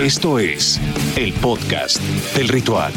Esto es el podcast del ritual.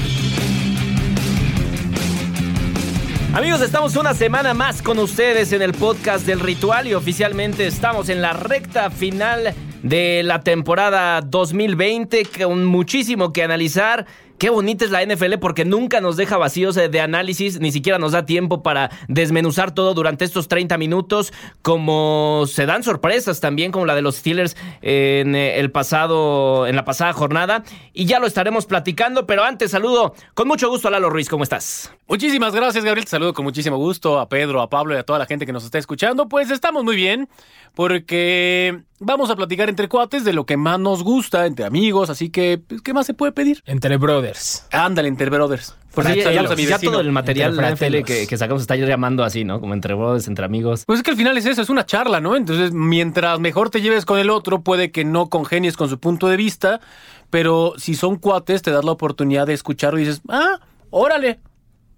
Amigos, estamos una semana más con ustedes en el podcast del ritual y oficialmente estamos en la recta final de la temporada 2020 con muchísimo que analizar. Qué bonita es la NFL porque nunca nos deja vacíos eh, de análisis, ni siquiera nos da tiempo para desmenuzar todo durante estos 30 minutos, como se dan sorpresas también como la de los Steelers en eh, el pasado en la pasada jornada y ya lo estaremos platicando, pero antes saludo con mucho gusto a Lalo Ruiz, ¿cómo estás? Muchísimas gracias, Gabriel. Te saludo con muchísimo gusto a Pedro, a Pablo y a toda la gente que nos está escuchando. Pues estamos muy bien porque vamos a platicar entre cuates de lo que más nos gusta, entre amigos, así que pues, ¿qué más se puede pedir? Entre brothers. Ándale, entre brothers. Pues sí, ya, Saludos a mi ya todo el material de la que, que sacamos está llamando así, ¿no? Como entre brothers, entre amigos. Pues es que al final es eso, es una charla, ¿no? Entonces, mientras mejor te lleves con el otro, puede que no congenies con su punto de vista, pero si son cuates, te das la oportunidad de escucharlo y dices, ah, órale,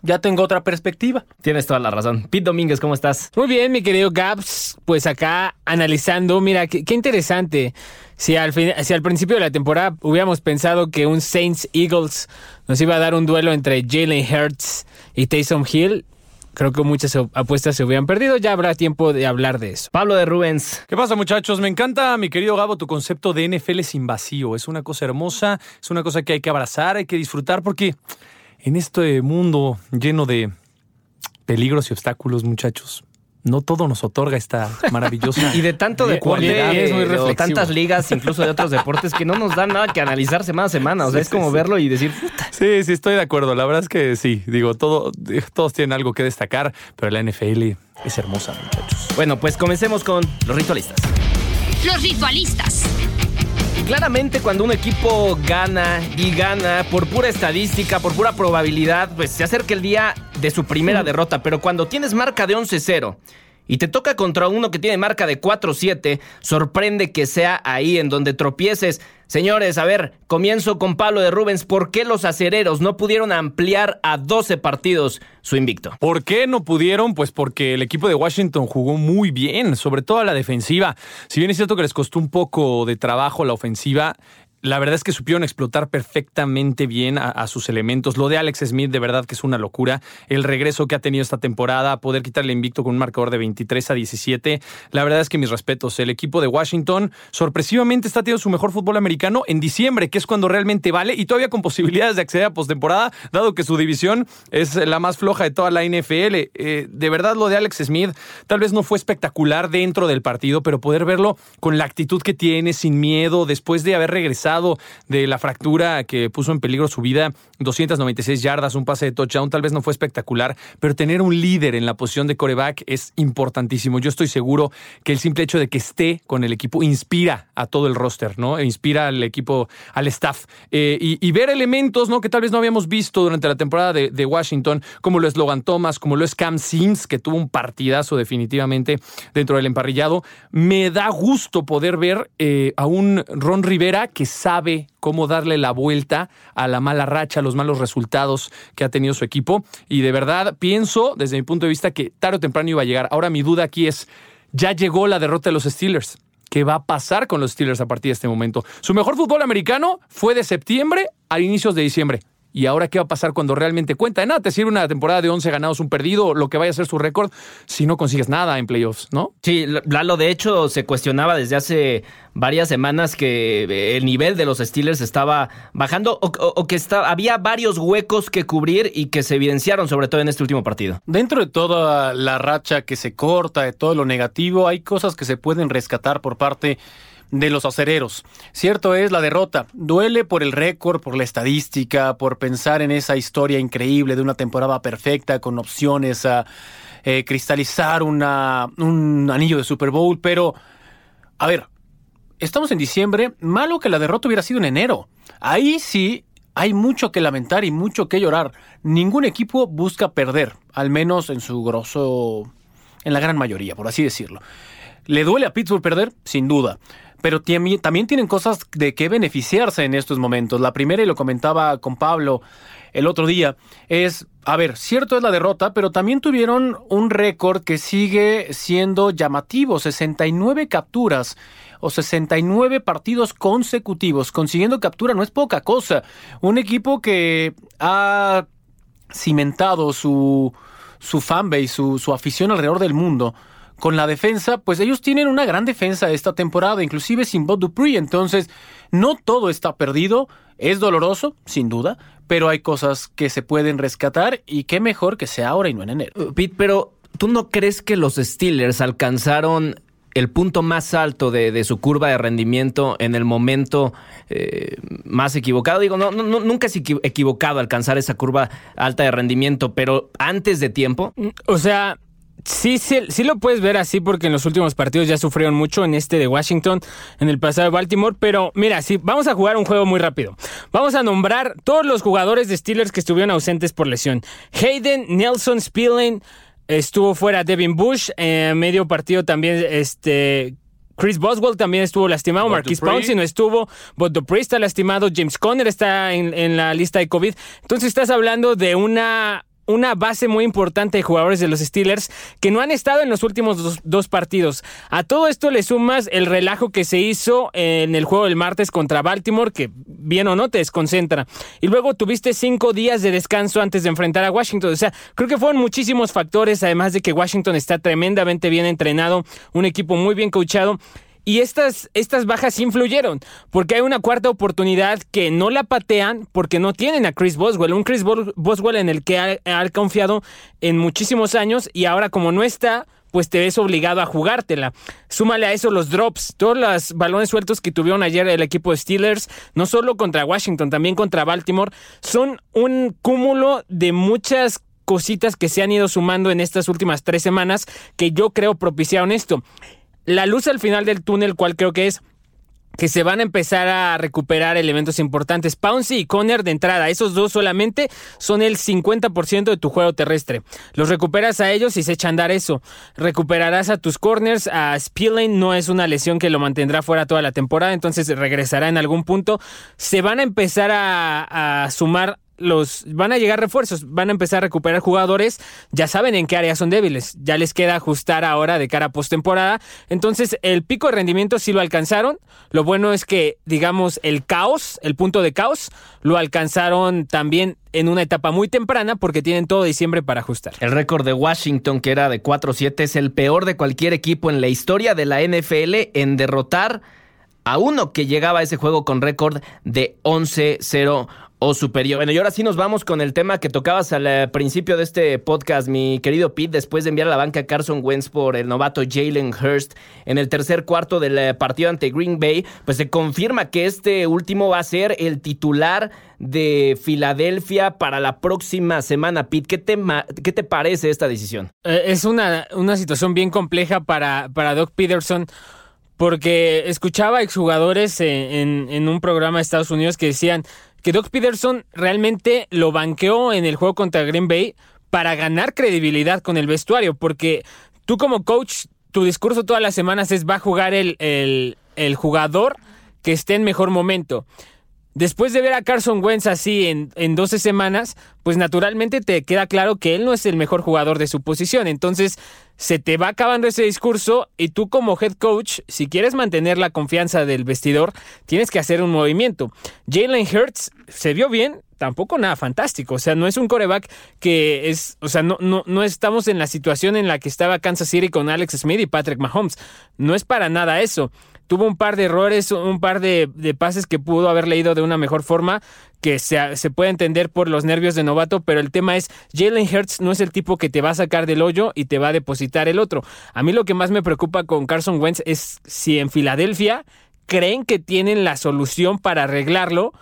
ya tengo otra perspectiva. Tienes toda la razón. Pete Domínguez, ¿cómo estás? Muy bien, mi querido Gaps. Pues acá analizando, mira, qué, qué interesante. Si al, fin- si al principio de la temporada hubiéramos pensado que un Saints Eagles nos iba a dar un duelo entre Jalen Hurts y Taysom Hill, creo que muchas apuestas se hubieran perdido. Ya habrá tiempo de hablar de eso. Pablo de Rubens. ¿Qué pasa, muchachos? Me encanta, mi querido Gabo, tu concepto de NFL sin vacío. Es una cosa hermosa, es una cosa que hay que abrazar, hay que disfrutar, porque en este mundo lleno de peligros y obstáculos, muchachos, no todo nos otorga esta maravillosa. Y de tanto deporte, bien, es muy reflexivo. tantas ligas, incluso de otros deportes, que no nos dan nada que analizar semana a semana. O sea, es como verlo y decir, puta. Sí, sí, estoy de acuerdo. La verdad es que sí, digo, todo, todos tienen algo que destacar, pero la NFL es hermosa, muchachos. Bueno, pues comencemos con los ritualistas. Los ritualistas. Claramente cuando un equipo gana y gana por pura estadística, por pura probabilidad, pues se acerca el día de su primera derrota. Pero cuando tienes marca de 11-0 y te toca contra uno que tiene marca de 4-7, sorprende que sea ahí en donde tropieces. Señores, a ver, comienzo con Pablo de Rubens. ¿Por qué los acereros no pudieron ampliar a 12 partidos su invicto? ¿Por qué no pudieron? Pues porque el equipo de Washington jugó muy bien, sobre todo a la defensiva. Si bien es cierto que les costó un poco de trabajo la ofensiva, la verdad es que supieron explotar perfectamente bien a, sus elementos. Lo de Alex Smith, de verdad que es una locura. El regreso que ha tenido esta temporada, poder quitarle invicto con un marcador de 23 a 17. La verdad es que mis respetos. El equipo de Washington sorpresivamente está teniendo su mejor fútbol americano en diciembre, que es cuando realmente vale, y todavía con posibilidades de acceder a postemporada, dado que su división es la más floja de toda la NFL. Eh, de verdad, lo de Alex Smith tal vez no fue espectacular dentro del partido, pero poder verlo con la actitud que tiene, sin miedo, después de haber regresado de la fractura que puso en peligro su vida, 296 yardas, un pase de touchdown, tal vez no fue espectacular, pero tener un líder en la posición de coreback es importantísimo. Yo estoy seguro que el simple hecho de que esté con el equipo inspira a todo el roster, ¿no? E Inspira al equipo, al staff. Eh, y, ver elementos, ¿no? Que tal vez no habíamos visto durante la temporada de, de Washington, como lo es Logan Thomas, como lo es Cam Sims, que tuvo un partidazo definitivamente dentro del emparrillado. Me da gusto poder ver eh, a un Ron Rivera que sabe cómo darle la vuelta a la mala racha, a los malos resultados que ha tenido su equipo. Y de verdad pienso, desde mi punto de vista, que tarde o temprano iba a llegar. Ahora mi duda aquí es, ya llegó la derrota de los Steelers. ¿Qué va a pasar con los Steelers a partir de este momento? Su mejor fútbol americano fue de septiembre a inicios de diciembre. ¿Y ahora qué va a pasar cuando realmente cuenta? De nada te sirve una temporada de 11 ganados, un perdido, lo que vaya a ser su récord, si no consigues nada en playoffs, ¿no? Sí, Lalo, de hecho, se cuestionaba desde hace varias semanas que el nivel de los Steelers estaba bajando o, o- o que está, había varios huecos que cubrir y que se evidenciaron sobre todo en este último partido. Dentro de toda la racha que se corta, de todo lo negativo, hay cosas que se pueden rescatar por parte de los acereros. Cierto es la derrota. Duele por el récord, por la estadística, por pensar en esa historia increíble de una temporada perfecta con opciones a eh, cristalizar una, un anillo de Super Bowl, pero, a ver, estamos en diciembre, malo que la derrota hubiera sido en enero. Ahí sí hay mucho que lamentar y mucho que llorar. Ningún equipo busca perder, al menos en su grosso, en la gran mayoría, por así decirlo. ¿Le duele a Pittsburgh perder? Sin duda. Pero también tienen cosas de que beneficiarse en estos momentos. La primera, y lo comentaba con Pablo el otro día, es, a ver, cierto es la derrota, pero también tuvieron un récord que sigue siendo llamativo, 69 capturas. o 69 partidos consecutivos. Consiguiendo captura no es poca cosa. Un equipo que ha cimentado su, su fanbase, su, su afición alrededor del mundo con la defensa, pues ellos tienen una gran defensa esta temporada, inclusive sin Bob Dupree, entonces no todo está perdido, es doloroso, sin duda, pero hay cosas que se pueden rescatar y qué mejor que sea ahora y no en enero. Uh, Pete, pero ¿tú no crees que los Steelers alcanzaron el punto más alto de, de su curva de rendimiento en el momento eh, más equivocado? Digo, no, no, nunca es equivocado alcanzar esa curva alta de rendimiento, pero antes de tiempo. O sea, Sí, sí, sí lo puedes ver así porque en los últimos partidos ya sufrieron mucho en este de Washington, en el pasado de Baltimore, pero mira, sí, vamos a jugar un juego muy rápido. Vamos a nombrar todos los jugadores de Steelers que estuvieron ausentes por lesión. Hayden, Nelson, Spillane, estuvo fuera Devin Bush, en eh, medio partido también este Chris Boswell también estuvo lastimado, Marquis Pouncey no estuvo, Bob Dupree está lastimado, James Conner está en, en la lista de COVID. Entonces estás hablando de una una base muy importante de jugadores de los Steelers que no han estado en los últimos dos, partidos. A todo esto le sumas el relajo que se hizo en el juego del martes contra Baltimore, que bien o no te desconcentra. Y luego tuviste cinco días de descanso antes de enfrentar a Washington. O sea, creo que fueron muchísimos factores, además de que Washington está tremendamente bien entrenado, un equipo muy bien coachado. Y estas, estas bajas influyeron, porque hay una cuarta oportunidad que no la patean porque no tienen a Chris Boswell, un Chris Boswell en el que ha, confiado en muchísimos años y ahora como no está, pues te ves obligado a jugártela. Súmale a eso los drops, todos los balones sueltos que tuvieron ayer el equipo de Steelers, no solo contra Washington, también contra Baltimore, son un cúmulo de muchas cositas que se han ido sumando en estas últimas tres semanas que yo creo propiciaron esto la luz al final del túnel, cual creo que es que se van a empezar a recuperar elementos importantes. Pouncy y Conner de entrada, esos dos solamente son el 50% de tu juego terrestre. Los recuperas a ellos y se echan a andar eso. Recuperarás a tus corners, a Spillane no es una lesión que lo mantendrá fuera toda la temporada, entonces regresará en algún punto. Se van a empezar a sumar los van a llegar refuerzos, van a empezar a recuperar jugadores, ya saben en qué áreas son débiles, ya les queda ajustar ahora de cara a postemporada. Entonces, el pico de rendimiento sí lo alcanzaron. Lo bueno es que, digamos, el caos, el punto de caos, lo alcanzaron también en una etapa muy temprana porque tienen todo diciembre para ajustar. El récord de Washington, que era de 4-7, es el peor de cualquier equipo en la historia de la NFL en derrotar a uno que llegaba a ese juego con récord de 11-0 o superior. Bueno, y ahora sí nos vamos con el tema que tocabas al eh, principio de este podcast, mi querido Pete, después de enviar a la banca a Carson Wentz por el novato Jalen Hurst en el tercer cuarto del eh, partido ante Green Bay, pues se confirma que este último va a ser el titular de Filadelfia para la próxima semana. Pete, ¿qué te, qué te parece esta decisión? Eh, es una, una situación bien compleja para, para Doc Peterson porque escuchaba exjugadores en, en un programa de Estados Unidos que decían que Doc Peterson realmente lo banqueó en el juego contra Green Bay para ganar credibilidad con el vestuario, porque tú como coach, tu discurso todas las semanas es va a jugar el, el, el jugador que esté en mejor momento. Después de ver a Carson Wentz así en, en 12 semanas, pues naturalmente te queda claro que él no es el mejor jugador de su posición. Entonces se te va acabando ese discurso y tú como head coach, si quieres mantener la confianza del vestidor, tienes que hacer un movimiento. Jalen Hurts se vio bien, tampoco nada fantástico. O sea, no es un coreback que es, o sea, no, no, no estamos en la situación en la que estaba Kansas City con Alex Smith y Patrick Mahomes. No es para nada eso tuvo un par de errores, un par de, pases que pudo haber leído de una mejor forma, que se, se, puede entender por los nervios de novato, pero el tema es, Jalen Hurts no es el tipo que te va a sacar del hoyo y te va a depositar el otro. A mí lo que más me preocupa con Carson Wentz es si en Filadelfia creen que tienen la solución para arreglarlo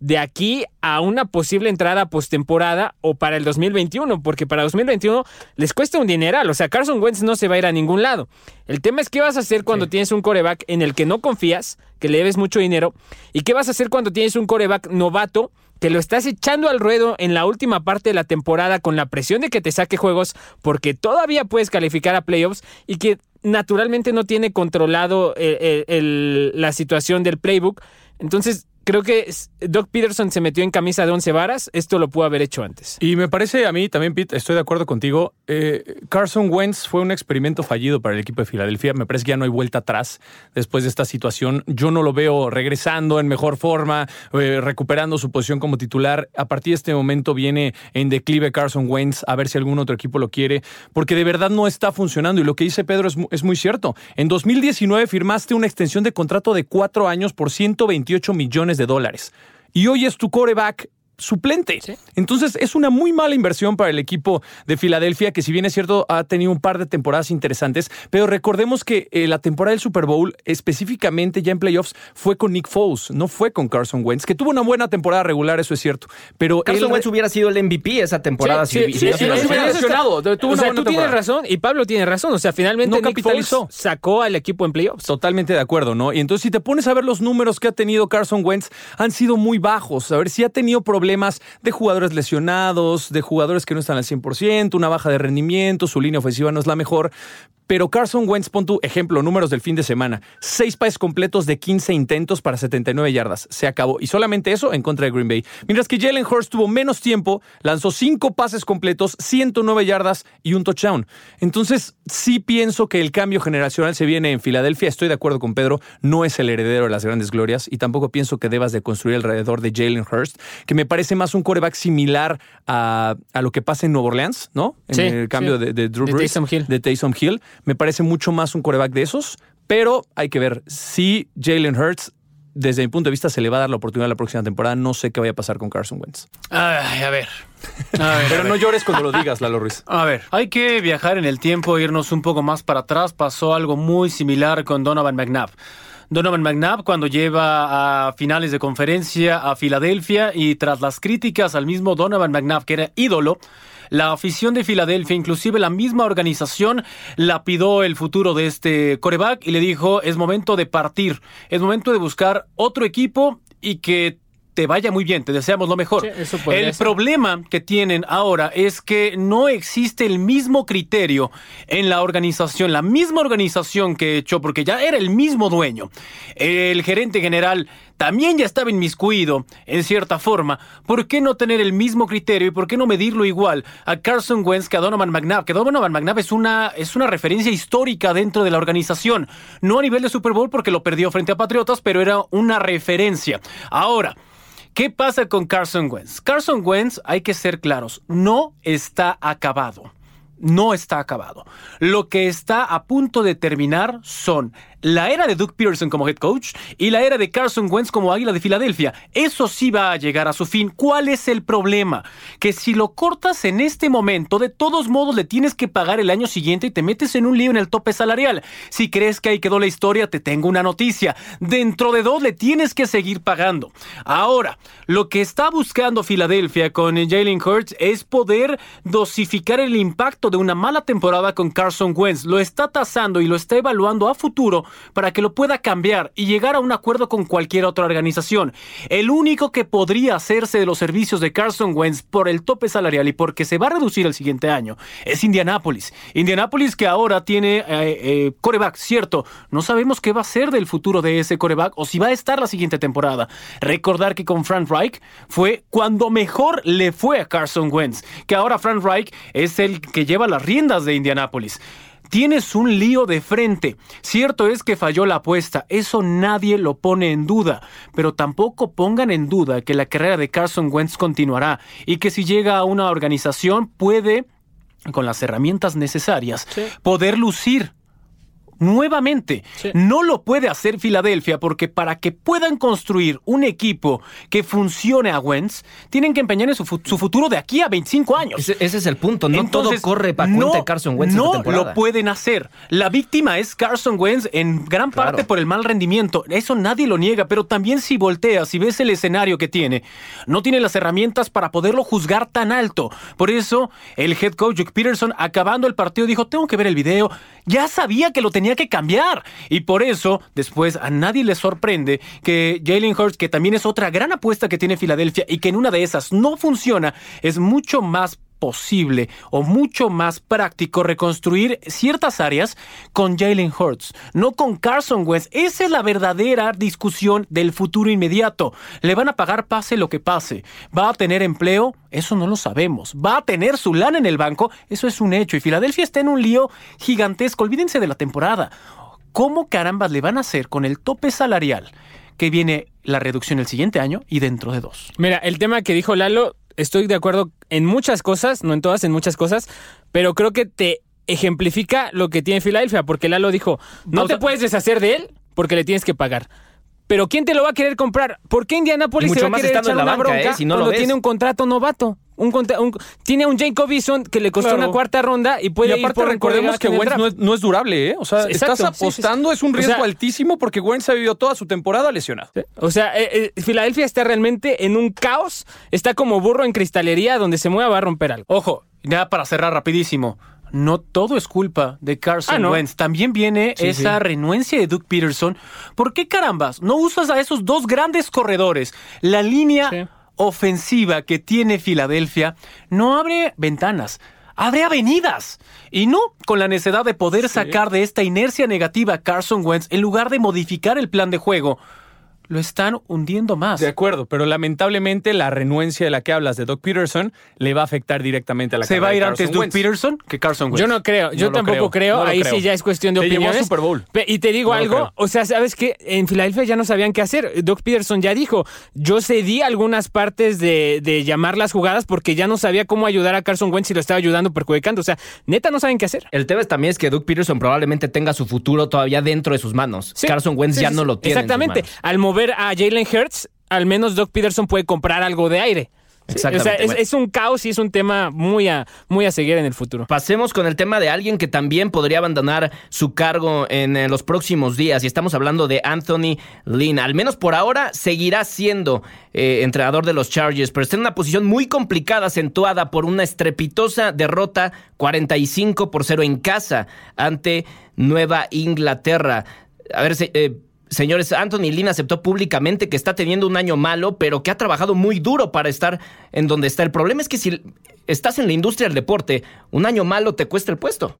de aquí a una posible entrada postemporada o para el 2021, porque para 2021 les cuesta un dineral, o sea, Carson Wentz no se va a ir a ningún lado. El tema es qué vas a hacer cuando tienes un coreback en el que no confías, que le debes mucho dinero, y qué vas a hacer cuando tienes un coreback novato que lo estás echando al ruedo en la última parte de la temporada con la presión de que te saque juegos porque todavía puedes calificar a playoffs y que naturalmente no tiene controlado eh, eh, la situación del playbook. Entonces, creo que Doc Peterson se metió en camisa de once varas. Esto lo pudo haber hecho antes. Y me parece a mí también, Pete, estoy de acuerdo contigo. eh, Carson Wentz fue un experimento fallido para el equipo de Filadelfia. Me parece que ya no hay vuelta atrás después de esta situación. Yo no lo veo regresando en mejor forma, eh, recuperando su posición como titular. A partir de este momento viene en declive Carson Wentz, a ver si algún otro equipo lo quiere, porque de verdad no está funcionando. Y lo que dice Pedro es muy cierto. En 2019 firmaste una extensión de contrato de cuatro años por 128 millones de dólares. Y hoy es tu coreback suplente. Entonces es una muy mala inversión para el equipo de Filadelfia, que si bien es cierto ha tenido un par de temporadas interesantes, pero recordemos que eh, la temporada del Super Bowl, específicamente ya en playoffs, fue con Nick Foles, no fue con Carson Wentz, que tuvo una buena temporada regular, eso es cierto. Pero Carson él- Wentz hubiera sido el MVP esa temporada. Sí, si- sí, si sí, sí, se sí, hubiera lesionado, tuvo O sea, tú tienes razón y Pablo tiene razón. O sea, finalmente No Nick capitalizó. Foles sacó al equipo en playoffs. Totalmente de acuerdo, ¿no? Y entonces si te pones a ver los números que ha tenido Carson Wentz, han sido muy bajos. A ver, si ha tenido problemas de jugadores lesionados, de jugadores que no están al 100%, una baja de rendimiento, su línea ofensiva no es la mejor. Pero Carson Wentz, pon tu ejemplo, números del fin de semana. Seis pases completos de 15 intentos para 79 yardas. Se acabó. Y solamente eso en contra de Green Bay. Mientras que Jalen Hurst tuvo menos tiempo, lanzó cinco pases completos, 109 yardas y un touchdown. Entonces, sí pienso que el cambio generacional se viene en Filadelfia. Estoy de acuerdo con Pedro. No es el heredero de las grandes glorias. Y tampoco pienso que debas de construir alrededor de Jalen Hurst, que me parece más un coreback similar a, a lo que pasa en Nueva Orleans, ¿no? En Sí, el cambio sí. de, de Drew De Brees, Taysom Hill. de Taysom Hill. Me parece mucho más un coreback de esos, pero hay que ver si Jalen Hurts, desde mi punto de vista, se le va a dar la oportunidad la próxima temporada. No sé qué vaya a pasar con Carson Wentz. Ay, a ver. A ver, Pero a ver. no llores cuando lo digas, Lalo Ruiz. A ver, hay que viajar en el tiempo, irnos un poco más para atrás. Pasó algo muy similar con Donovan McNabb. Donovan McNabb cuando lleva a finales de conferencia a Filadelfia y tras las críticas al mismo Donovan McNabb, que era ídolo, la afición de Filadelfia, inclusive la misma organización, lapidó el futuro de este coreback y le dijo, es momento de partir, es momento de buscar otro equipo y que te vaya muy bien, te deseamos lo mejor. Sí, eso el ser. problema que tienen ahora es que no existe el mismo criterio en la organización, la misma organización que echó, porque ya era el mismo dueño. El gerente general también ya estaba inmiscuido, en cierta forma. ¿Por qué no tener el mismo criterio y por qué no medirlo igual a Carson Wentz que a Donovan McNabb? Que Donovan McNabb es una, es una referencia histórica dentro de la organización. No a nivel de Super Bowl porque lo perdió frente a Patriotas, pero era una referencia. Ahora, ¿Qué pasa con Carson Wentz? Carson Wentz, hay que ser claros, no está acabado. No está acabado. Lo que está a punto de terminar son la era de Doug Peterson como head coach y la era de Carson Wentz como águila de Filadelfia. Eso sí va a llegar a su fin. ¿Cuál es el problema? Que si lo cortas en este momento, de todos modos le tienes que pagar el año siguiente y te metes en un lío en el tope salarial. Si crees que ahí quedó la historia, te tengo una noticia. Dentro de dos le tienes que seguir pagando. Ahora, lo que está buscando Filadelfia con Jalen Hurts es poder dosificar el impacto de una mala temporada con Carson Wentz. Lo está tasando y lo está evaluando a futuro para que lo pueda cambiar y llegar a un acuerdo con cualquier otra organización. El único que podría hacerse de los servicios de Carson Wentz por el tope salarial y porque se va a reducir el siguiente año es Indianapolis. Indianapolis que ahora tiene eh, eh, coreback, cierto. No sabemos qué va a ser del futuro de ese coreback o si va a estar la siguiente temporada. Recordar que con Frank Reich fue cuando mejor le fue a Carson Wentz, que ahora Frank Reich es el que lleva las riendas de Indianapolis. Tienes un lío de frente. Cierto es que falló la apuesta, eso nadie lo pone en duda, pero tampoco pongan en duda que la carrera de Carson Wentz continuará y que si llega a una organización puede, con las herramientas necesarias, poder lucir nuevamente. Sí. No lo puede hacer Filadelfia porque para que puedan construir un equipo que funcione a Wentz, tienen que empeñar en su, fu- su futuro de aquí a 25 años. Ese, ese es el punto. No Entonces, todo corre para cuenta de Carson Wentz No esta lo pueden hacer. La víctima es Carson Wentz en gran Claro. parte por el mal rendimiento. Eso nadie lo niega, pero también si volteas y ves el escenario que tiene, no tiene las herramientas para poderlo juzgar tan alto. Por eso, el head coach Doug Peterson, acabando el partido, dijo, tengo que ver el video. Ya sabía que lo tenía que cambiar. Y por eso, después, a nadie le sorprende que Jalen Hurts, que también es otra gran apuesta que tiene Filadelfia y que en una de esas no funciona, es mucho más posible o mucho más práctico reconstruir ciertas áreas con Jalen Hurts, no con Carson Wentz. Esa es la verdadera discusión del futuro inmediato. ¿Le van a pagar pase lo que pase? ¿Va a tener empleo? Eso no lo sabemos. ¿Va a tener su lana en el banco? Eso es un hecho. Y Filadelfia está en un lío gigantesco. Olvídense de la temporada. ¿Cómo carambas le van a hacer con el tope salarial que viene la reducción el siguiente año y dentro de dos? Mira, el tema que dijo Lalo, estoy de acuerdo en muchas cosas, no en todas, en muchas cosas, pero creo que te ejemplifica lo que tiene Filadelfia, porque Lalo dijo, no te puedes deshacer de él porque le tienes que pagar. Pero ¿quién te lo va a querer comprar? ¿Por qué Indianapolis se va a más querer estando echar en la una banca, bronca ¿eh? Si no lo cuando tiene un contrato novato? Un contra- un- tiene un Jacob Eason que le costó Claro. una cuarta ronda y puede y aparte ir por recordemos que Wentz no es, no es durable, ¿eh? O sea, Exacto, estás sí, sí, sí. apostando, es un O riesgo sea- altísimo porque Wentz ha vivido toda su temporada lesionado. O sea, eh, eh, Filadelfia está realmente en un caos. Está como burro en cristalería, donde se mueva va a romper algo. Ojo, ya para cerrar rapidísimo. No todo es culpa de Carson Ah, ¿no? Wentz. También viene Sí, esa sí. renuencia de Doug Peterson. ¿Por qué carambas no usas a esos dos grandes corredores? La línea Sí. Ofensiva que tiene Filadelfia no abre ventanas. Abre avenidas. Y no con la necesidad de poder sacar de esta inercia negativa a Carson Wentz en lugar de modificar el plan de juego. Lo están hundiendo más. De acuerdo, pero lamentablemente la renuencia de la que hablas de Doc Peterson le va a afectar directamente a la Se va a ir de antes Doug Wentz. Peterson que Carson Wentz. Yo no creo, yo No tampoco creo, creo, no lo ahí creo. sí ya es cuestión de Te llevó a opiniones. Super Bowl. Pe- Y te digo No algo, o sea, ¿sabes qué? En Filadelfia ya no sabían qué hacer. Doc Peterson ya dijo, yo cedí algunas partes de, de llamar las jugadas porque ya no sabía cómo ayudar a Carson Wentz y lo estaba ayudando perjudicando. O sea, neta no saben qué hacer. El tema es también es que Doug Peterson probablemente tenga su futuro todavía dentro de sus manos. Sí, Carson Wentz sí, ya sí, no lo tiene. en sus Exactamente. manos. Al mover a Jalen Hurts, al menos Doc Peterson puede comprar algo de aire. Exactamente, O sea, es, un caos y es un tema muy a, muy a seguir en el futuro. Pasemos con el tema de alguien que también podría abandonar su cargo en eh, los próximos días. Y estamos hablando de Anthony Lynn. Al menos por ahora seguirá siendo eh, entrenador de los Chargers, pero está en una posición muy complicada, acentuada por una estrepitosa derrota 45 por 0 en casa ante Nueva Inglaterra. A ver, eh, Señores, Anthony Lynn aceptó públicamente que está teniendo un año malo, pero que ha trabajado muy duro para estar en donde está. El problema es que si estás en la industria del deporte, un año malo te cuesta el puesto.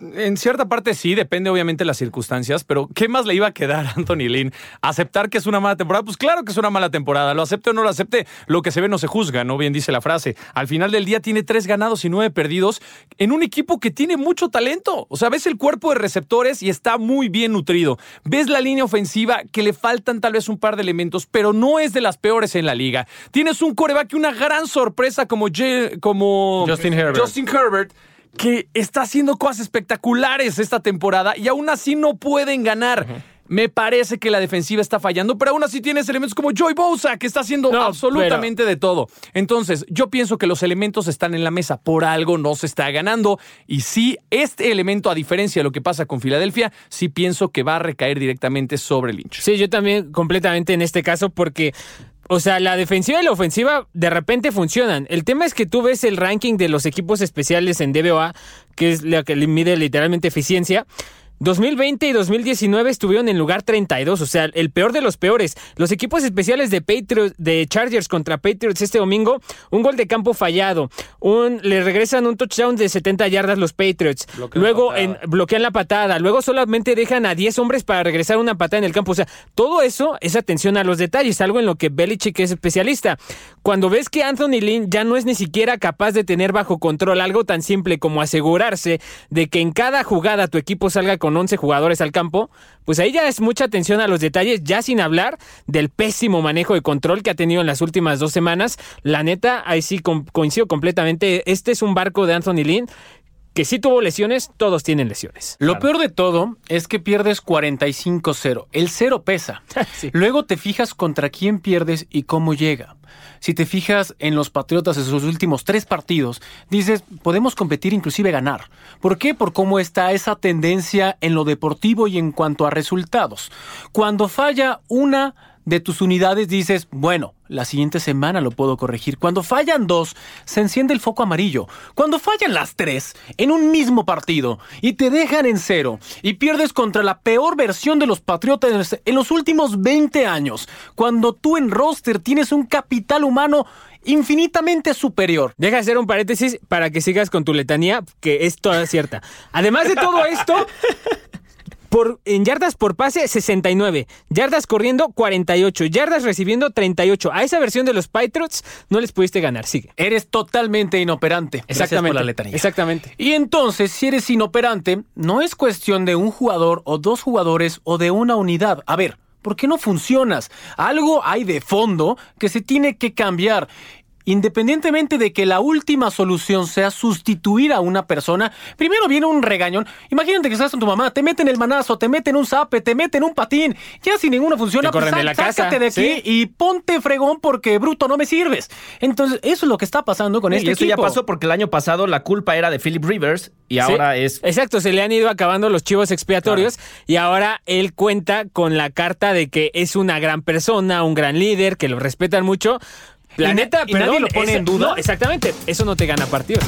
En cierta parte sí, depende obviamente de las circunstancias, pero ¿qué más le iba a quedar a Anthony Lynn? ¿Aceptar que es una mala temporada? Pues claro que es una mala temporada, lo acepte o no lo acepte, lo que se ve no se juzga, ¿no? Bien dice la frase. Al final del día tiene tres ganados y nueve perdidos en un equipo que tiene mucho talento. O sea, ves el cuerpo de receptores y está muy bien nutrido. Ves la línea ofensiva que le faltan tal vez un par de elementos, pero no es de las peores en la liga. Tienes un coreback y una gran sorpresa como, como Justin Herbert. Justin Herbert, que está haciendo cosas espectaculares esta temporada y aún así no pueden ganar. Me parece que la defensiva está fallando, pero aún así tienes elementos como Joy Bosa, que está haciendo No, absolutamente de todo. Entonces, yo pienso que los elementos están en la mesa. Por algo no se está ganando. Y sí, este elemento, a diferencia de lo que pasa con Filadelfia, sí pienso que va a recaer directamente sobre Lynch. Sí, yo también completamente en este caso porque... O sea, la defensiva y la ofensiva de repente funcionan. El tema es que tú ves el ranking de los equipos especiales en DBOA, que es la que mide literalmente eficiencia. 2020 y 2019 estuvieron en lugar 32, o sea, el peor de los peores. Los equipos especiales de Patriots, de Chargers contra Patriots este domingo, un gol de campo fallado, un le regresan un touchdown de 70 yardas los Patriots. Bloquean luego en, bloquean la patada, luego solamente dejan a 10 hombres para regresar una patada en el campo. O sea, todo eso es atención a los detalles, algo en lo que Belichick es especialista. Cuando ves que Anthony Lynn ya no es ni siquiera capaz de tener bajo control algo tan simple como asegurarse de que en cada jugada tu equipo salga con 11 jugadores al campo, pues ahí ya es mucha atención a los detalles, ya sin hablar del pésimo manejo de control que ha tenido en las últimas dos semanas. La neta, ahí sí coincido completamente. Este es un barco de Anthony Lynn que sí tuvo lesiones, todos tienen lesiones. Lo peor de todo es que pierdes 45-0. El cero pesa. Sí. Luego te fijas contra quién pierdes y cómo llega. Si te fijas en los Patriotas en sus últimos tres partidos, dices, podemos competir, inclusive ganar. ¿Por qué? Por cómo está esa tendencia en lo deportivo y en cuanto a resultados. Cuando falla una de tus unidades, dices, bueno, la siguiente semana lo puedo corregir. Cuando fallan dos, se enciende el foco amarillo. Cuando fallan las tres, en un mismo partido, y te dejan en cero, y pierdes contra la peor versión de los Patriotas en los últimos 20 años, cuando tú en roster tienes un capital humano infinitamente superior. Deja de hacer un paréntesis para que sigas con tu letanía, que es toda cierta. Además de todo esto, por, en yardas por pase, 69. Yardas corriendo, 48. Yardas recibiendo, 38. A esa versión de los Patriots no les pudiste ganar. Sigue. Eres totalmente inoperante. Exactamente. por la letanía. Exactamente. Y entonces, si eres inoperante, no es cuestión de un jugador o dos jugadores o de una unidad. A ver, ¿por qué no funcionas? Algo hay de fondo que se tiene que cambiar. Independientemente de que la última solución sea sustituir a una persona, primero viene un regañón. Imagínate que estás con tu mamá, te meten el manazo, te meten un zape, te meten un patín. Ya si ninguno funciona, Te pues, de la sá- casa, sácate de aquí ¿sí? y ponte fregón porque bruto no me sirves. Entonces, eso es lo que está pasando con y este esto equipo. ya pasó porque el año pasado la culpa era de Philip Rivers y ahora Sí, es Exacto, se le han ido acabando los chivos expiatorios y ahora él cuenta con la carta de que es una gran persona, un gran líder, que lo respetan mucho. La Y y nadie perdón, lo pone eso- en duda. no, exactamente, eso no te gana partidos.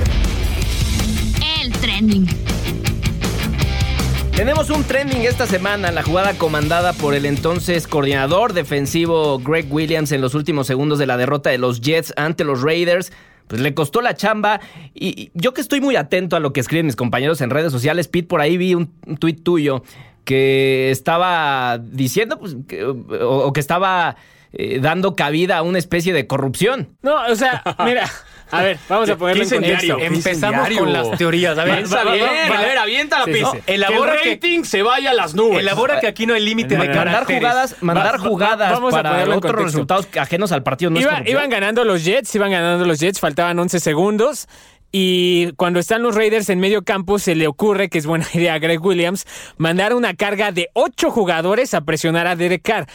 El trending. Tenemos un trending esta semana, la jugada comandada por el entonces coordinador defensivo Greg Williams en los últimos segundos de la derrota de los Jets ante los Raiders. Pues le costó la chamba y y yo que estoy muy atento a lo que escriben mis compañeros en redes sociales, Pete, por ahí vi un, un tuit tuyo que estaba diciendo pues, que- o, o que estaba eh, dando cabida a una especie de corrupción. No, o sea, mira, a ver, vamos a ponerlo en contexto. Empezamos con las teorías. A ver, Piensa va- va- bien, va- a ver, avienta la Sí, pizza. Elabora que el que- rating se vaya a las nubes. Elabora que aquí no hay límite de Mandar caracteres. jugadas, mandar Va- va- jugadas vamos a para otros contexto. resultados ajenos al partido no es Iba- iban ganando los Jets, iban ganando los Jets, faltaban 11 segundos. Y cuando están los Raiders en medio campo, se le ocurre, que es buena idea a Greg Williams, mandar una carga de ocho jugadores a presionar a Derek Carr.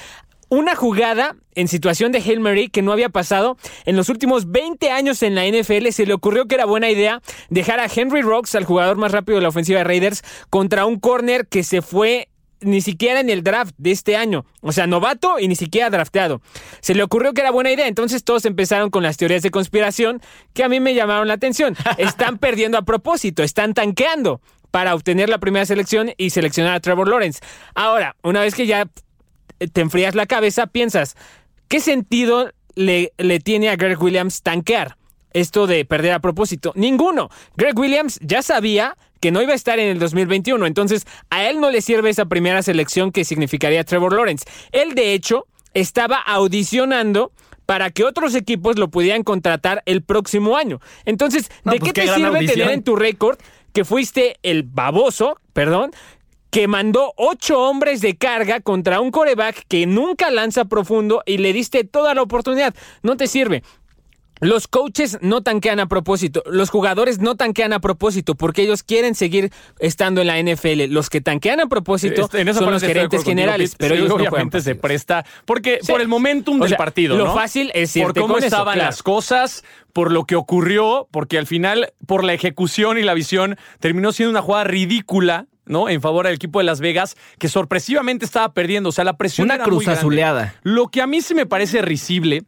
Una jugada en situación de Hail Mary que no había pasado en los últimos 20 años en la NFL. Se le ocurrió que era buena idea dejar a Henry Rocks, al jugador más rápido de la ofensiva de Raiders, contra un corner que se fue ni siquiera en el draft de este año. O sea, novato y ni siquiera drafteado. Se le ocurrió que era buena idea, entonces todos empezaron con las teorías de conspiración que a mí me llamaron la atención. Están perdiendo a propósito, están tanqueando para obtener la primera selección y seleccionar a Trevor Lawrence. Ahora, una vez que ya te enfrías la cabeza, piensas, ¿qué sentido le, le tiene a Greg Williams tanquear? Esto de perder a propósito. Ninguno. Greg Williams ya sabía que no iba a estar en el 2021, entonces a él no le sirve esa primera selección que significaría Trevor Lawrence. Él, de hecho, estaba audicionando para que otros equipos lo pudieran contratar el próximo año. Entonces, No, ¿de pues qué qué te sirve audición. tener en tu récord que fuiste el baboso, perdón, que mandó ocho hombres de carga contra un coreback que nunca lanza profundo y le diste toda la oportunidad. No te sirve. Los coaches no tanquean a propósito, los jugadores no tanquean a propósito porque ellos quieren seguir estando en la NFL. Los que tanquean a propósito Este, en son los gerentes contigo, generales, pero Sí, ellos no obviamente se presta porque Sí. por el momentum O del sea, partido, lo ¿no? fácil es por irte cómo con eso, estaban claro. las cosas, por lo que ocurrió, porque al final por la ejecución y la visión terminó siendo una jugada ridícula. ¿No? En favor del equipo de Las Vegas, que sorpresivamente estaba perdiendo. O sea, la presión Una era muy grande. cruzazuleada. Lo que a mí se me parece risible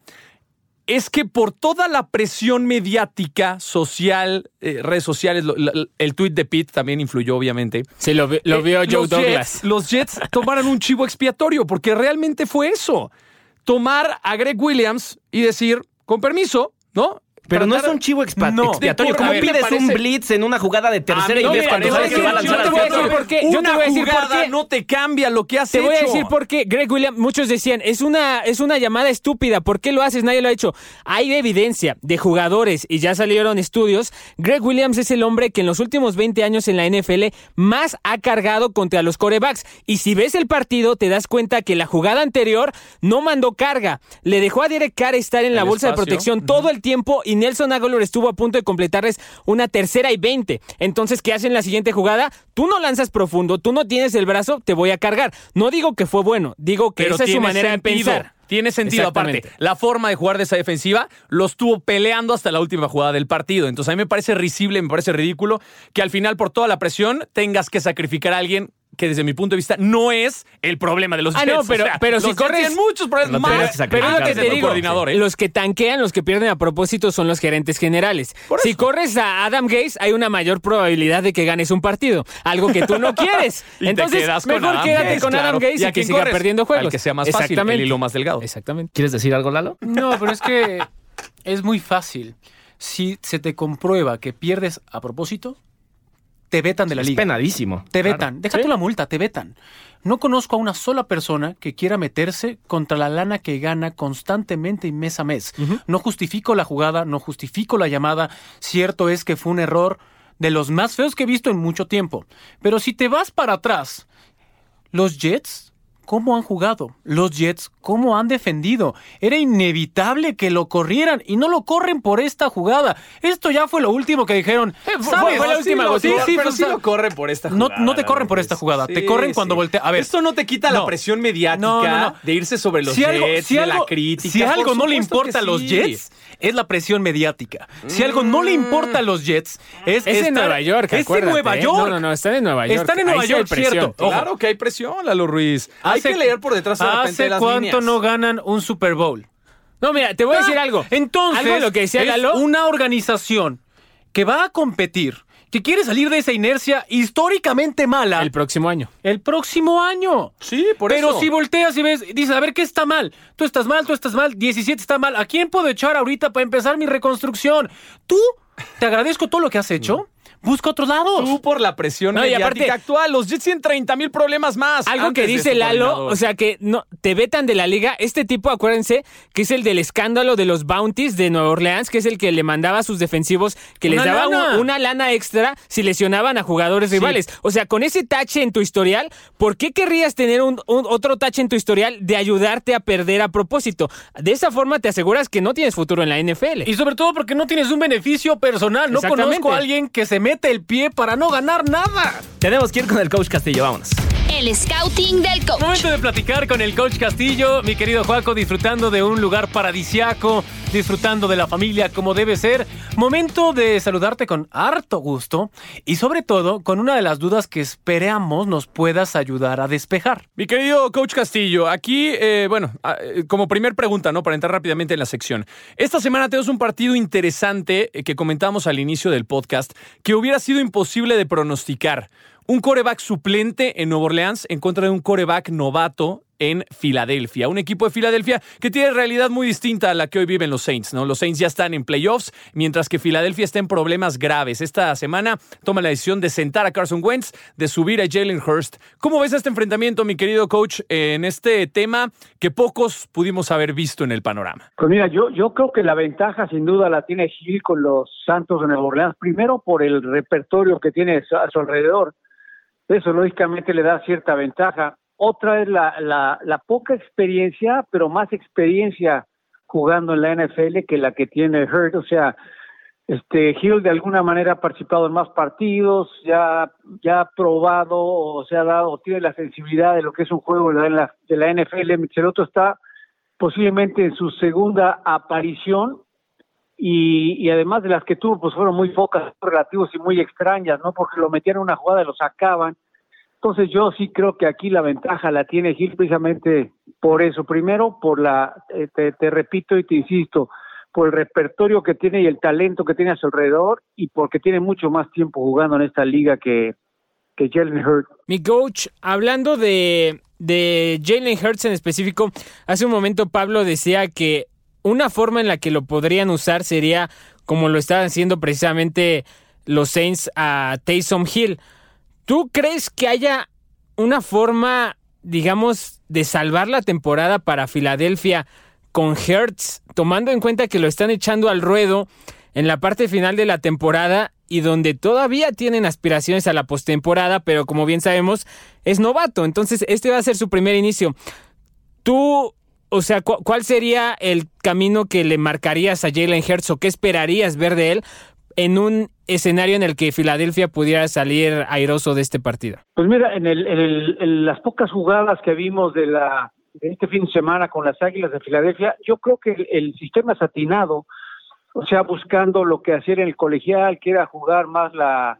es que por toda la presión mediática, social, eh, redes sociales, lo- la- el tweet de Pete también influyó, obviamente. Sí, lo, vi- lo Eh, vio Joe los Douglas. Jets, los Jets tomaron un chivo expiatorio porque realmente fue eso. Tomar a Greg Williams y decir, con permiso, ¿no? Pero no es un chivo No. expiatorio. ¿Cómo pides un blitz en una jugada de tercera y ves cuando parece sabes que va a lanzar yo te al voy a centro? decir por qué. Yo te Una voy a decir por qué. no te cambia lo que has Te hecho. voy a decir por qué, Greg Williams, muchos decían, es una, es una llamada estúpida, ¿por qué lo haces? Nadie lo ha hecho. Hay evidencia de jugadores y ya salieron estudios. Greg Williams es el hombre que en los últimos 20 años en la NFL más ha cargado contra los corebacks. Y si ves el partido, te das cuenta que la jugada anterior no mandó carga. Le dejó a Derek Carr estar en la El bolsa de protección todo el tiempo y Nelson Aguilar estuvo a punto de completarles una tercera y 20. Entonces, ¿qué hacen la siguiente jugada? Tú no lanzas profundo, tú no tienes el brazo, te voy a cargar. No digo que fue bueno, digo que Pero esa es su manera sentido, de pensar. Tiene sentido, aparte. La forma de jugar de esa defensiva lo estuvo peleando hasta la última jugada del partido. Entonces a mí me parece risible, me parece ridículo que al final, por toda la presión, tengas que sacrificar a alguien que desde mi punto de vista no es el problema de los Ah, Jets. no, pero- O sea, pero si corres- tienen muchos problemas No más Pero es lo que te digo, coordinador, ¿eh? los que tanquean, los que pierden a propósito son los gerentes generales. Si corres a Adam Gates, hay una mayor probabilidad de que ganes un partido, algo que tú no quieres. Entonces, mejor Adam quédate con Adam. Gates ¿Y y, a que siga corres? perdiendo juegos. Al que sea más fácil, el hilo más delgado. Exactamente. ¿Quieres decir algo, Lalo? No, pero es que es muy fácil. Si se te comprueba que pierdes a propósito, te vetan de la Es liga. penadísimo. Te Claro. vetan. Deja tú la multa, te vetan. No conozco a una sola persona que quiera meterse contra la lana que gana constantemente y mes a mes. No justifico la jugada, no justifico la llamada. Cierto es que fue un error de los más feos que he visto en mucho tiempo. Pero si te vas para atrás, los Jets, ¿cómo han jugado? Los Jets, ¿cómo han defendido? Era inevitable que lo corrieran y no lo corren por esta jugada. Esto ya fue lo último que dijeron. ¿Sabes? fue la última Sí, gotita. sí, pero sí lo corren por esta no- jugada. no te corren por esta es- jugada, te corren cuando voltea- a ver. Esto no te quita la presión mediática No, de irse sobre los si algo, Jets, si de algo- la crítica. si algo no le importa a los. Jets, es la presión mediática. Si algo no le importa a los Jets, es. Es en Nueva York, Es en Nueva ¿eh? York. No, no, no, están en Nueva York. Están en Nueva York, presión. cierto. Ojo. Claro que hay presión, Lalo Ruiz. Hay Hace- que leer por detrás de repente ¿Hace de las cuánto líneas. no ganan un Super Bowl? No, mira, te voy a decir algo. Entonces, algo de lo que decía es Lalo. una organización que va a competir, que quiere salir de esa inercia históricamente mala El próximo año. el próximo año. Sí, por Pero eso. si volteas y ves, dices, a ver, ¿qué está mal? Tú estás mal, tú estás mal, 17 está mal. ¿A quién puedo echar ahorita para empezar mi reconstrucción? Tú, te agradezco todo lo que has hecho. Busca otros lados. Tú por la presión No, y aparte- actual. Los Jets tienen 30 mil problemas más. Algo que dice Lalo, o sea que no te vetan de la liga. Este tipo, acuérdense, que es el del escándalo de los Bounties de Nueva Orleans, que es el que le mandaba a sus defensivos que les daba lana. un- una lana extra si lesionaban a jugadores rivales. O sea, con ese tache en tu historial, ¿por qué querrías tener un, un- otro tache en tu historial de ayudarte a perder a propósito? De esa forma te aseguras que no tienes futuro en la NFL. Y sobre todo porque no tienes un beneficio personal. No conozco a alguien que se mete el pie para no ganar nada. Tenemos que ir con el coach Castillo, vámonos. El scouting del coach. Momento de platicar con el coach Castillo, mi querido Juaco, disfrutando de un lugar paradisiaco, disfrutando de la familia como debe ser. Momento de saludarte con harto gusto y sobre todo con una de las dudas que esperamos nos puedas ayudar a despejar. Mi querido coach Castillo, aquí, eh, bueno, ah, eh, como primer pregunta, ¿no? Para entrar rápidamente en la sección. Esta semana tenemos un partido interesante eh, que comentamos al inicio del podcast que hubiera sido imposible de pronosticar. Un coreback suplente en Nueva Orleans en contra de un coreback novato en Filadelfia. Un equipo de Filadelfia que tiene realidad muy distinta a la que hoy viven los Saints, ¿no? Los Saints ya están en playoffs, mientras que Filadelfia está en problemas graves. Esta semana toma la decisión de sentar a Carson Wentz, de subir a Jalen Hurst. ¿Cómo ves este enfrentamiento, mi querido coach, en este tema que pocos pudimos haber visto en el panorama? Pues mira, yo, yo creo que la ventaja sin duda la tiene Gil con los Santos de Nueva Orleans, primero por el repertorio que tiene a su alrededor. Eso lógicamente le da cierta ventaja. Otra es la, la, la poca experiencia, pero más experiencia jugando en la NFL que la que tiene Hurt. O sea, este Hill de alguna manera ha participado en más partidos, ya, ya ha probado o se ha dado, tiene la sensibilidad de lo que es un juego de la, de la NFL. Micheloto está posiblemente en su segunda aparición y, además de las que tuvo, pues fueron muy pocas, relativos y muy extrañas, ¿no? Porque lo metían en una jugada y lo sacaban. Entonces yo sí creo que aquí la ventaja la tiene Gil precisamente por eso. Primero, por la, eh, te, te repito y te insisto, por el repertorio que tiene y el talento que tiene a su alrededor y porque tiene mucho más tiempo jugando en esta liga que, que Jalen Hurt. Mi coach, hablando de, de Jalen Hurts en específico, hace un momento Pablo decía que una forma en la que lo podrían usar sería como lo estaban haciendo precisamente los Saints a Taysom Hill. ¿Tú crees que haya una forma, digamos, de salvar la temporada para Filadelfia con Hertz, tomando en cuenta que lo están echando al ruedo en la parte final de la temporada y donde todavía tienen aspiraciones a la postemporada, pero como bien sabemos, es novato. Entonces, este va a ser su primer inicio. Tú, o sea, cu ¿cuál sería el camino que le marcarías a Jalen Hertz o qué esperarías ver de él en un escenario en el que Filadelfia pudiera salir airoso de este partido? Pues mira, en, el, en, el, las pocas jugadas que vimos de, la, de este fin de semana con las Águilas de Filadelfia, yo creo que el, sistema es atinado, o sea, buscando lo que hacía en el colegial, que era jugar más la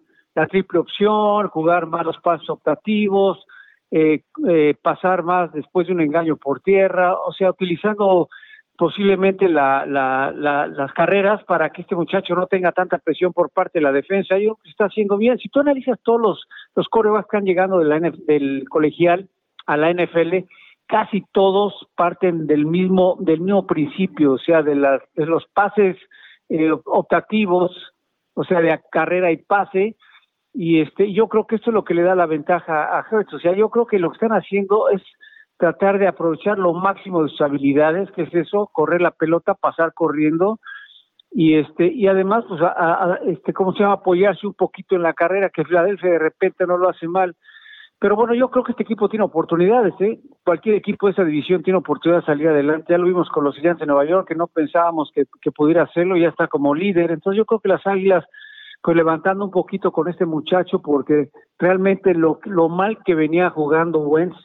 triple opción, jugar más los pasos optativos, eh, eh, pasar más después de un engaño por tierra, o sea, utilizando posiblemente la, la, la, las carreras para que este muchacho no tenga tanta presión por parte de la defensa. Yo creo que está haciendo bien. Si tú analizas todos los, los que han llegado de la del colegial a la NFL, casi todos parten del mismo del mismo principio, o sea, de, las, de los pases eh, optativos, o sea, de carrera y pase, y este yo creo que esto es lo que le da la ventaja a Hertz, o sea, yo creo que lo que están haciendo es tratar de aprovechar lo máximo de sus habilidades, que es eso, correr la pelota, pasar corriendo, y este y además pues a, este cómo se llama apoyarse un poquito en la carrera que Filadelfia de repente no lo hace mal pero bueno, yo creo que este equipo tiene oportunidades, ¿eh? Cualquier equipo de esa división tiene oportunidad de salir adelante. Ya lo vimos con los Giants de Nueva York, que no pensábamos que, que pudiera hacerlo, ya está como líder. Entonces yo creo que las Águilas, pues levantando un poquito con este muchacho, porque realmente lo, lo mal que venía jugando Wentz,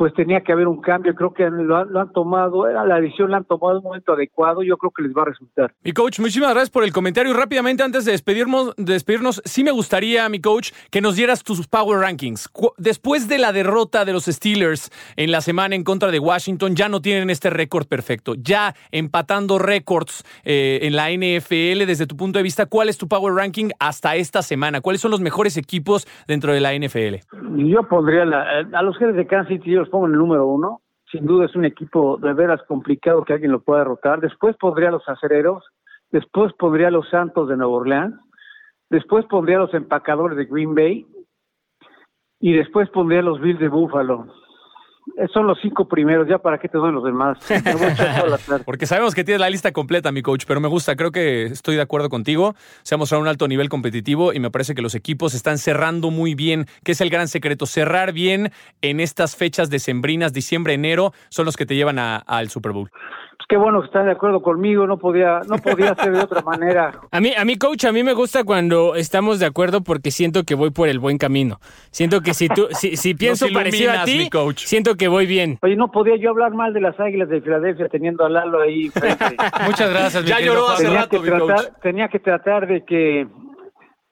pues tenía que haber un cambio. Creo que lo han, lo han tomado, era la decisión la han tomado en un momento adecuado. Yo creo que les va a resultar. Mi coach, muchísimas gracias por el comentario. Rápidamente, antes de despedirnos, de despedirnos sí me gustaría, mi coach, que nos dieras tus Power Rankings. Después de la derrota de los Steelers en la semana en contra de Washington, ya no tienen este récord perfecto. Ya empatando récords eh, en la NFL, desde tu punto de vista, ¿cuál es tu Power Ranking hasta esta semana? ¿Cuáles son los mejores equipos dentro de la NFL? Yo pondría la- a los Jefes de Kansas City, pongo en el número uno. Sin duda es un equipo de veras complicado que alguien lo pueda derrotar. Después pondría a los acereros. Después pondría a los Santos de Nueva Orleans. Después pondría a los empacadores de Green Bay. Y después pondría a los Bills de Buffalo. Esos son los cinco primeros. Ya para qué te doy los demás. Porque sabemos que tienes la lista completa, mi coach, pero me gusta, creo que estoy de acuerdo contigo. Se ha mostrado un alto nivel competitivo y me parece que los equipos están cerrando muy bien, que es el gran secreto. Cerrar bien en estas fechas decembrinas, diciembre, enero, son los que te llevan a- al Super Bowl. Pues qué bueno que están de acuerdo conmigo. No podía, no podía ser de otra manera. A mí, a mí, coach, a mí me gusta cuando estamos de acuerdo porque siento que voy por el buen camino. Siento que si tú, si, si pienso Nos parecido a ti, mi coach. siento que voy bien. Oye, no podía yo hablar mal de las Águilas de Filadelfia teniendo a Lalo ahí frente. Muchas gracias, mi Ya lloró hace tenía rato, que mi coach. tratar, tenía que tratar de que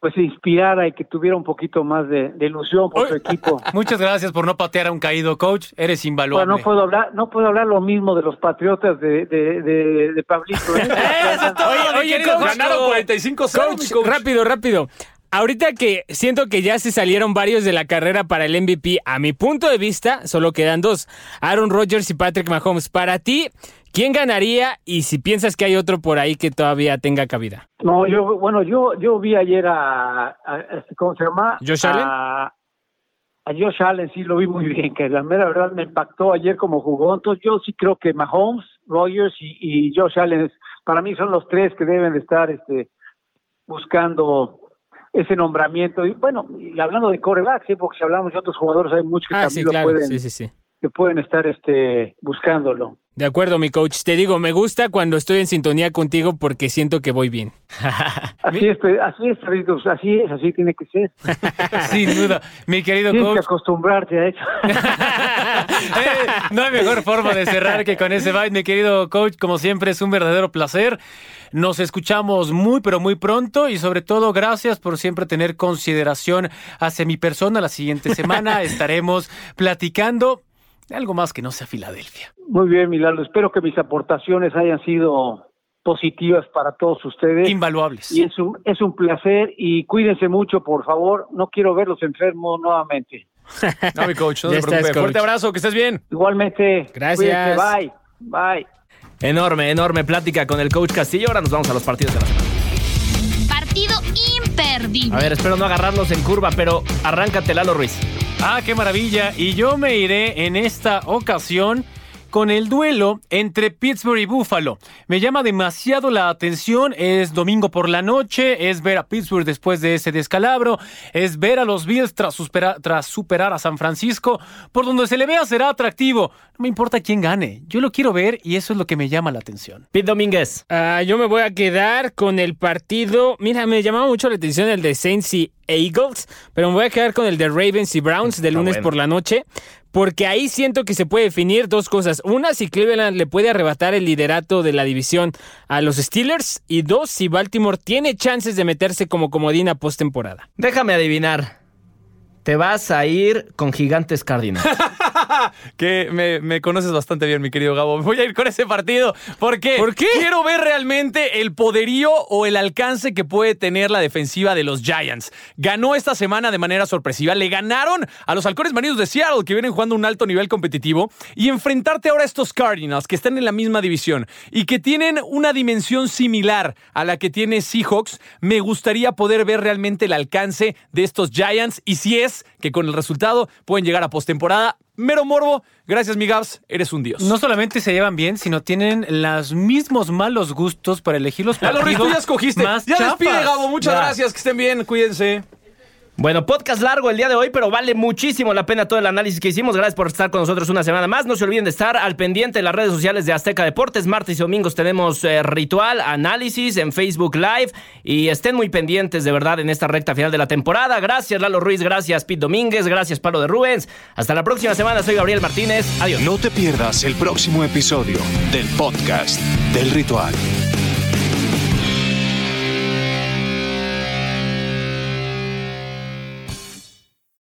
pues se inspirara y que tuviera un poquito más de, de ilusión por su equipo. Muchas gracias por no patear a un caído, coach. Eres invaluable. Bueno, no puedo hablar, no puedo hablar lo mismo de los patriotas de, de, de, de Pablito. ¿eh? Oye, oye, coach, Ganaron 45 Coach, rápido, rápido. Ahorita que siento que ya se salieron varios de la carrera para el MVP, a mi punto de vista, solo quedan dos: Aaron Rodgers y Patrick Mahomes. Para ti, ¿quién ganaría? Y si piensas que hay otro por ahí que todavía tenga cabida. No, yo, bueno, yo, yo vi ayer a, a- a- ¿cómo se llama? ¿Josh Allen? A, a Josh Allen, sí, lo vi muy bien, que la mera verdad me impactó ayer como jugó. Entonces yo sí creo que Mahomes, Rogers y, y Josh Allen, para mí son los tres que deben de estar este, buscando ese nombramiento. Y bueno, y hablando de corebacks, porque si hablamos de otros jugadores, hay muchos que Ah, también sí, claro. lo pueden, sí. que pueden estar este, buscándolo. De acuerdo, mi coach. Te digo, me gusta cuando estoy en sintonía contigo porque siento que voy bien. Así es, pe- así es, Pedritos, así es, así tiene que ser. Sin duda. Mi querido Tienes que acostumbrarte a eso. Eh, no hay mejor forma de cerrar que con ese bite, mi querido coach. Como siempre, es un verdadero placer. Nos escuchamos muy, pero muy pronto y sobre todo gracias por siempre tener consideración hacia mi persona. La siguiente semana estaremos platicando de algo más que no sea Filadelfia. Muy bien, Milano. Espero que mis aportaciones hayan sido positivas para todos ustedes. Invaluables. Y es un, es un placer y cuídense mucho, por favor. No quiero verlos enfermos nuevamente. No, mi coach, no Ya se estás, preocupe. coach. Fuerte abrazo, que estés bien. Igualmente. Gracias. cuídense. Bye. Bye. Enorme, enorme plática con el coach Castillo. Ahora nos vamos a los partidos de la semana. Partido imperdible. A ver, espero no agarrarlos en curva, pero arráncate, Lalo Ruiz. Ah, qué maravilla. Y yo me iré en esta ocasión con el duelo entre Pittsburgh y Buffalo. Me llama demasiado la atención. Es domingo por la noche, es ver a Pittsburgh después de ese descalabro, es ver a los Bills tras, supera- tras superar a San Francisco. Por donde se le vea será atractivo. No me importa quién gane. Yo lo quiero ver y eso es lo que me llama la atención. Pete Domínguez. Ah, yo me voy a quedar con el partido. Mira, me llamaba mucho la atención el de Saints y Eagles, pero me voy a quedar con el de Ravens y Browns de lunes bueno. por la noche, porque ahí siento que se puede definir dos cosas. Una, si Cleveland le puede arrebatar el liderato de la división a los Steelers. Y dos, si Baltimore tiene chances de meterse como comodina postemporada. Déjame adivinar. Te vas a ir con Gigantes Cardinals. que me, me conoces bastante bien, mi querido Gabo. Voy a ir con ese partido porque ¿Por qué? quiero ver realmente el poderío o el alcance que puede tener la defensiva de los Giants. Ganó esta semana de manera sorpresiva. Le ganaron a los halcones marinos de Seattle, que vienen jugando un alto nivel competitivo. Y enfrentarte ahora a estos Cardinals, que están en la misma división y que tienen una dimensión similar a la que tiene Seahawks, me gustaría poder ver realmente el alcance de estos Giants. Y si es que con el resultado pueden llegar a postemporada. Mero morbo, gracias mi Gabs, eres un dios. No solamente se llevan bien, sino tienen los mismos malos gustos para elegir los Ya lo partidos tú ya escogiste. más ya despide, chafas. Gabo. Muchas Ya. gracias. Que estén bien. Cuídense. Bueno, podcast largo el día de hoy, pero vale muchísimo la pena todo el análisis que hicimos. Gracias por estar con nosotros una semana más. No se olviden de estar al pendiente en las redes sociales de Azteca Deportes. Martes y domingos tenemos eh, ritual, análisis en Facebook Live. Y estén muy pendientes de verdad en esta recta final de la temporada. Gracias, Lalo Ruiz. Gracias, Pete Domínguez. Gracias, Pablo de Rubens. Hasta la próxima semana. Soy Gabriel Martínez. Adiós. No te pierdas el próximo episodio del podcast del ritual.